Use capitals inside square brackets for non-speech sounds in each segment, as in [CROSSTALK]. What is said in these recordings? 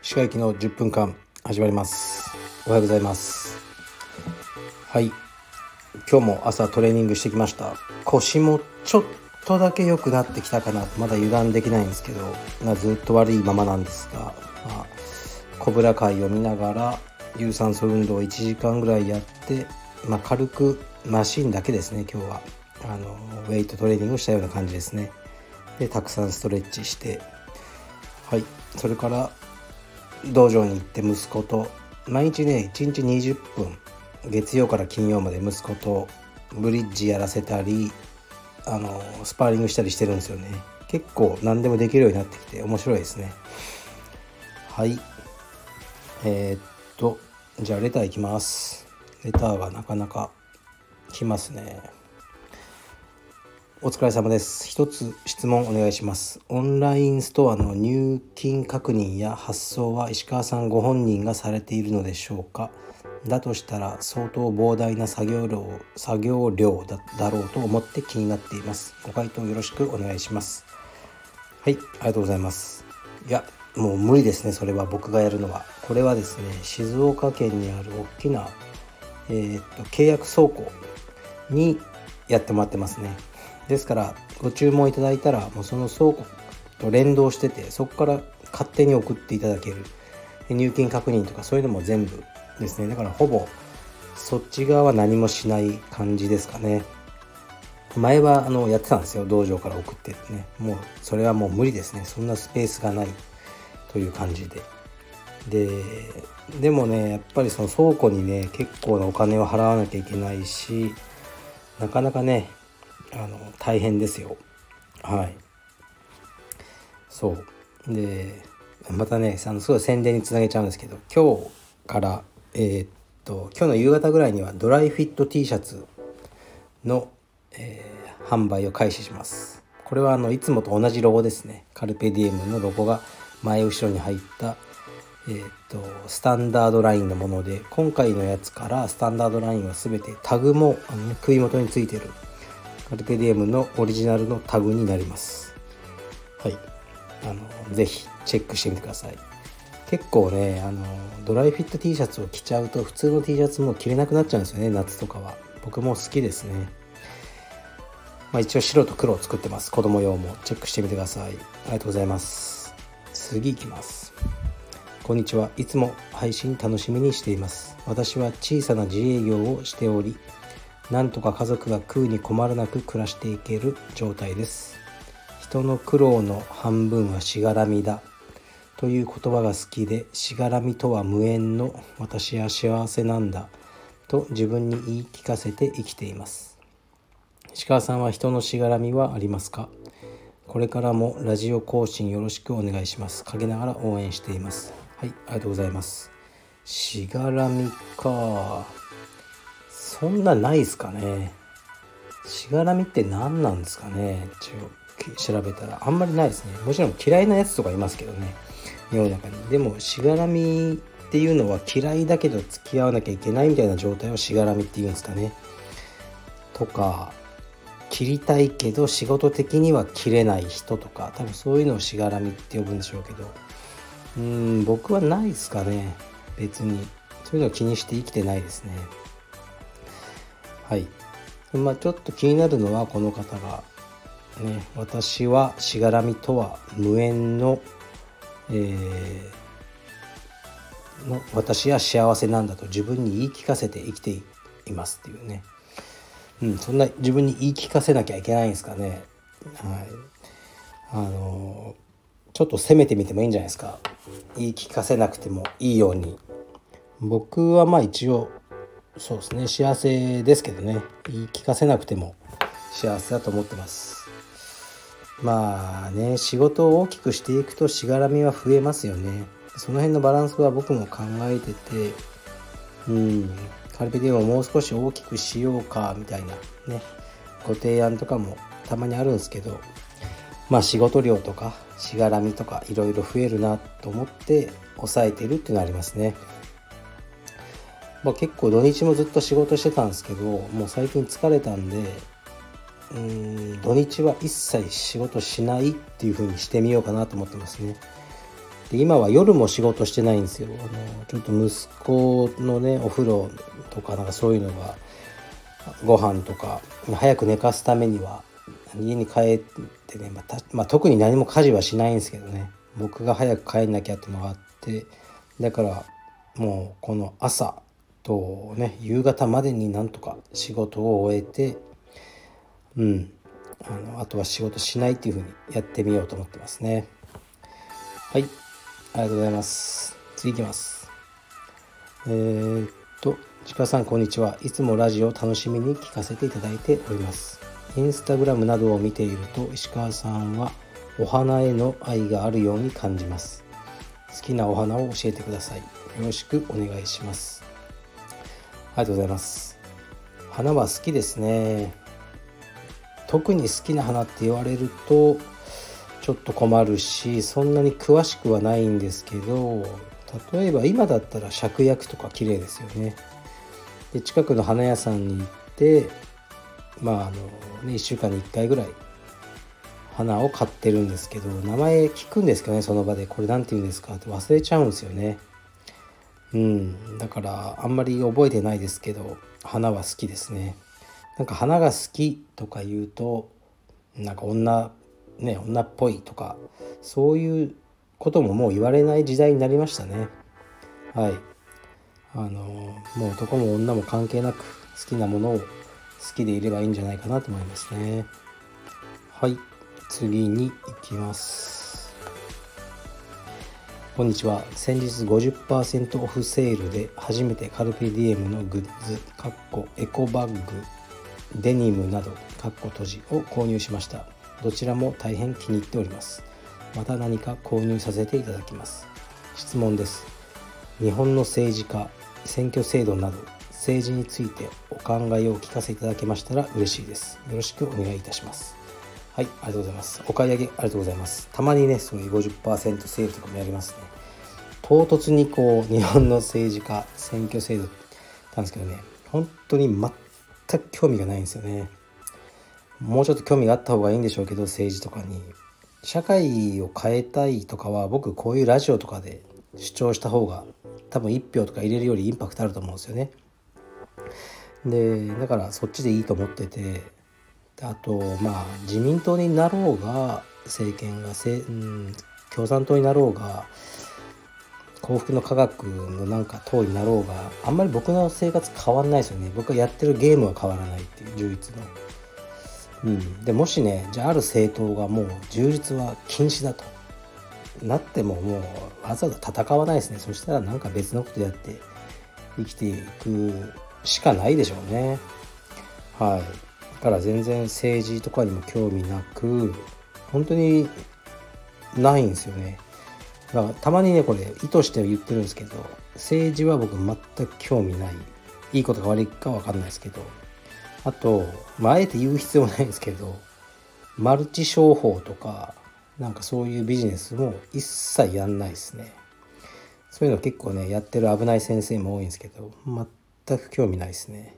歯科行きの10分間始まります。おはようございます。はい。今日も朝トレーニングしてきました。腰もちょっとだけ良くなってきたかな。まだ油断できないんですけど、まあ、ずっと悪いままなんですが、まあ、コブラ会を見ながら有酸素運動を1時間ぐらいやって、まあ、軽くマシンだけですね今日は。あのウェイトトレーニングしたような感じですね。でたくさんストレッチして。はい。それから道場に行って息子と毎日ね1日20分月曜から金曜まで息子とブリッジやらせたりあのスパーリングしたりしてるんですよね。結構何でもできるようになってきて面白いですね。はい。えー、っとじゃあレターいきます。レターがなかなか来ますね。お疲れ様です。一つ質問お願いします。オンラインストアの入金確認や発送は石川さんご本人がされているのでしょうか？だとしたら相当膨大な作業量作業量だだろうと思って気になっています。ご回答よろしくお願いします。はい、ありがとうございます。いや、もう無理ですね、それは僕がやるのは。これはですね、静岡県にある大きな、えー、っと契約倉庫にやってもらってますね。ですからご注文いただいたらもうその倉庫と連動しててそこから勝手に送っていただける。入金確認とかそういうのも全部ですね。だからほぼそっち側は何もしない感じですかね。前はあのやってたんですよ。道場から送ってね。もうそれはもう無理ですね。そんなスペースがない。という感じで。ででもねやっぱりその倉庫にね結構なお金を払わなきゃいけないしなかなかねあの大変ですよ。はい。そう。でまたねあのすごい宣伝につなげちゃうんですけど今日からえー、っと今日の夕方ぐらいにはドライフィット T シャツの、えー、販売を開始します。これはあのいつもと同じロゴですね。カルペディエムのロゴが前後ろに入ったえー、っとスタンダードラインのもので今回のやつからスタンダードラインは全てタグもあの、ね、首元についてる。カルペディエムのオリジナルのタグになります。はい。あのぜひチェックしてみてください。結構ねあのドライフィット T シャツを着ちゃうと普通の T シャツも着れなくなっちゃうんですよね夏とかは。僕も好きですね。まあ、一応白と黒を作ってます。子供用も。チェックしてみてください。ありがとうございます。次いきます。こんにちは。いつも配信楽しみにしています。私は小さな自営業をしておりなんとか家族が食うに困らなく暮らしていける状態です。人の苦労の半分はしがらみだ。という言葉が好きでしがらみとは無縁の私は幸せなんだ。と自分に言い聞かせて生きています。石川さんは人のしがらみはありますか？これからもラジオ更新よろしくお願いします。陰ながら応援しています。はいありがとうございます。しがらみか。そんなないっすかね。しがらみって何なんですかね。調べたら。あんまりないですね。もちろん嫌いなやつとかいますけどね。世の中に。でもしがらみっていうのは嫌いだけど付き合わなきゃいけないみたいな状態をしがらみっていうんですかね。とか切りたいけど仕事的には切れない人とか。多分そういうのをしがらみって呼ぶんでしょうけど。うん僕はないですかね。別に。そういうのを気にして生きてないですね。はい。まあちょっと気になるのはこの方が。ね私はしがらみとは無縁の,、えー、の私は幸せなんだと自分に言い聞かせて生きていますっていうね。うんそんな自分に言い聞かせなきゃいけないんですかね。はい。あのちょっと攻めてみてもいいんじゃないですか。言い聞かせなくてもいいように。僕はまあ一応そうですね。幸せですけどね。言い聞かせなくても幸せだと思ってます。まあね仕事を大きくしていくとしがらみは増えますよね。その辺のバランスは僕も考えててうん。カルペディウムをもう少し大きくしようかみたいなね。ご提案とかもたまにあるんですけどまあ仕事量とかしがらみとかいろいろ増えるなと思って抑えてるっていうのはありますね。まあ、結構土日もずっと仕事してたんですけどもう最近疲れたんでうん土日は一切仕事しないっていう風にしてみようかなと思ってますね。で今は夜も仕事してないんですよ。あのちょっと息子のねお風呂とかなんかそういうのがご飯とか早く寝かすためには家に帰ってね、まあ、まあ、特に何も家事はしないんですけどね僕が早く帰んなきゃっていうのがあってだからもうこの朝とね夕方までになんとか仕事を終えてうん。あのあとは仕事しないっていう風にやってみようと思ってますね。はい。ありがとうございます。次いきます。えー、っとちかさんこんにちは。いつもラジオ楽しみに聞かせていただいております。インスタグラムなどを見ていると石川さんはお花への愛があるように感じます。好きなお花を教えてください。よろしくお願いします。ありがとうございます。花は好きですね。特に好きな花って言われるとちょっと困るしそんなに詳しくはないんですけど例えば今だったら芍薬とか綺麗ですよね。で近くの花屋さんに行ってまああのね1週間に1回ぐらい花を買ってるんですけど名前聞くんですけどねその場で。これ何て言うんですかって忘れちゃうんですよね。うん。だからあんまり覚えてないですけど花は好きですね。なんか花が好きとか言うとなんか女ね女っぽいとかそういうことももう言われない時代になりましたね。はい。あのもう男も女も関係なく好きなものを好きでいればいいんじゃないかなと思いますね。はい。次に行きます。こんにちは。先日50%オフセールで初めてカルピディエムのグッズかっこエコバッグデニムなどかっこ閉じを購入しました。どちらも大変気に入っております。また何か購入させていただきます。質問です。日本の政治家選挙制度など政治についてお考えをお聞かせいただけましたら嬉しいです。よろしくお願いいたします。はいありがとうございます。お買い上げありがとうございます。たまにねそういう50%セールとかもやりますね。唐突にこう [LAUGHS] 日本の政治家選挙制度。なんですけどね本当に全く興味がないんですよね。もうちょっと興味があった方がいいんでしょうけど政治とかに。社会を変えたいとかは僕こういうラジオとかで主張した方が多分1票とか入れるよりインパクトあると思うんですよね。でだからそっちでいいと思っててあとまあ自民党になろうが政権がせ、うん、共産党になろうが幸福の科学のなんか党になろうがあんまり僕の生活変わんないですよね。僕がやってるゲームは変わらないっていう充実の。うん、でもしねじゃあある政党がもう充実は禁止だと。なってももうわざわざ戦わないですね。そしたらなんか別のことやって生きていくしかないでしょうね。はい。から全然政治とかにも興味なく本当にないんですよね。だからたまにねこれ意図して言ってるんですけど政治は僕全く興味ない。いいことか悪いか分かんないですけどあと、まあ、あえて言う必要ないんですけどマルチ商法とかなんかそういうビジネスも一切やんないですね。そういうの結構ねやってる危ない先生も多いんですけど全く興味ないですね。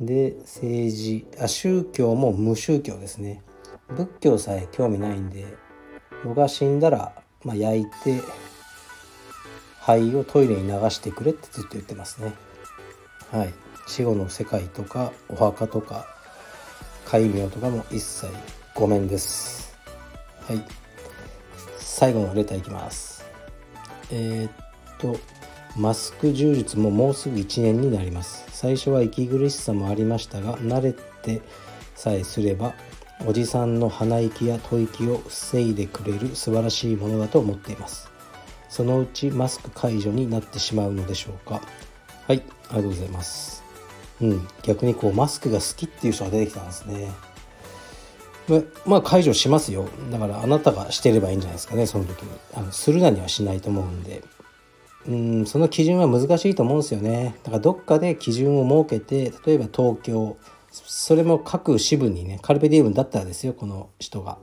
で政治あ宗教も無宗教ですね。仏教さえ興味ないんで僕が死んだら、まあ、焼いて灰をトイレに流してくれってずっと言ってますね。はい。死後の世界とかお墓とか戒名とかも一切ごめんです。はい。最後のレターいきます。えー、っとマスク充実ももうすぐ1年になります。最初は息苦しさもありましたが慣れてさえすればおじさんの鼻息や吐息を防いでくれる素晴らしいものだと思っています。そのうちマスク解除になってしまうのでしょうか。はいありがとうございます。うん逆にこうマスクが好きっていう人が出てきたんですね。まあ解除しますよ。だからあなたがしてればいいんじゃないですかねその時に。あのするなにはしないと思うんで。うんその基準は難しいと思うんですよね。だからどっかで基準を設けて例えば東京それも各支部にねカルペディウムだったらですよこの人が。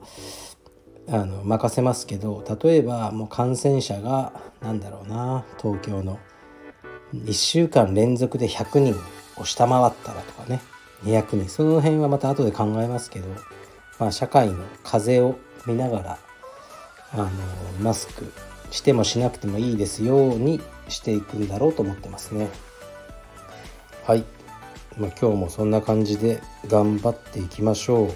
あの任せますけど例えばもう感染者が何だろうな東京の1週間連続で100人を下回ったらとかね。200人。その辺はまた後で考えますけど、まあ、社会の風を見ながらあのマスクしてもしなくてもいいですようにしていくんだろうと思ってますね。はい、まあ、今日もそんな感じで頑張っていきましょう。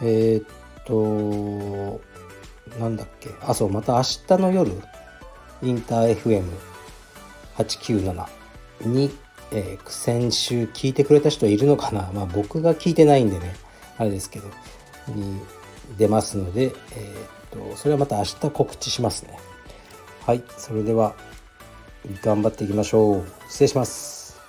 えー、っとなんだっけ。あそうまた明日の夜インター FM897 に、えー、先週聞いてくれた人いるのかな。まあ僕が聞いてないんでねあれですけどに出ますので、えー、っとそれはまた明日告知しますね。はいそれでは頑張っていきましょう。失礼します。